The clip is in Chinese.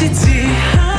в 迹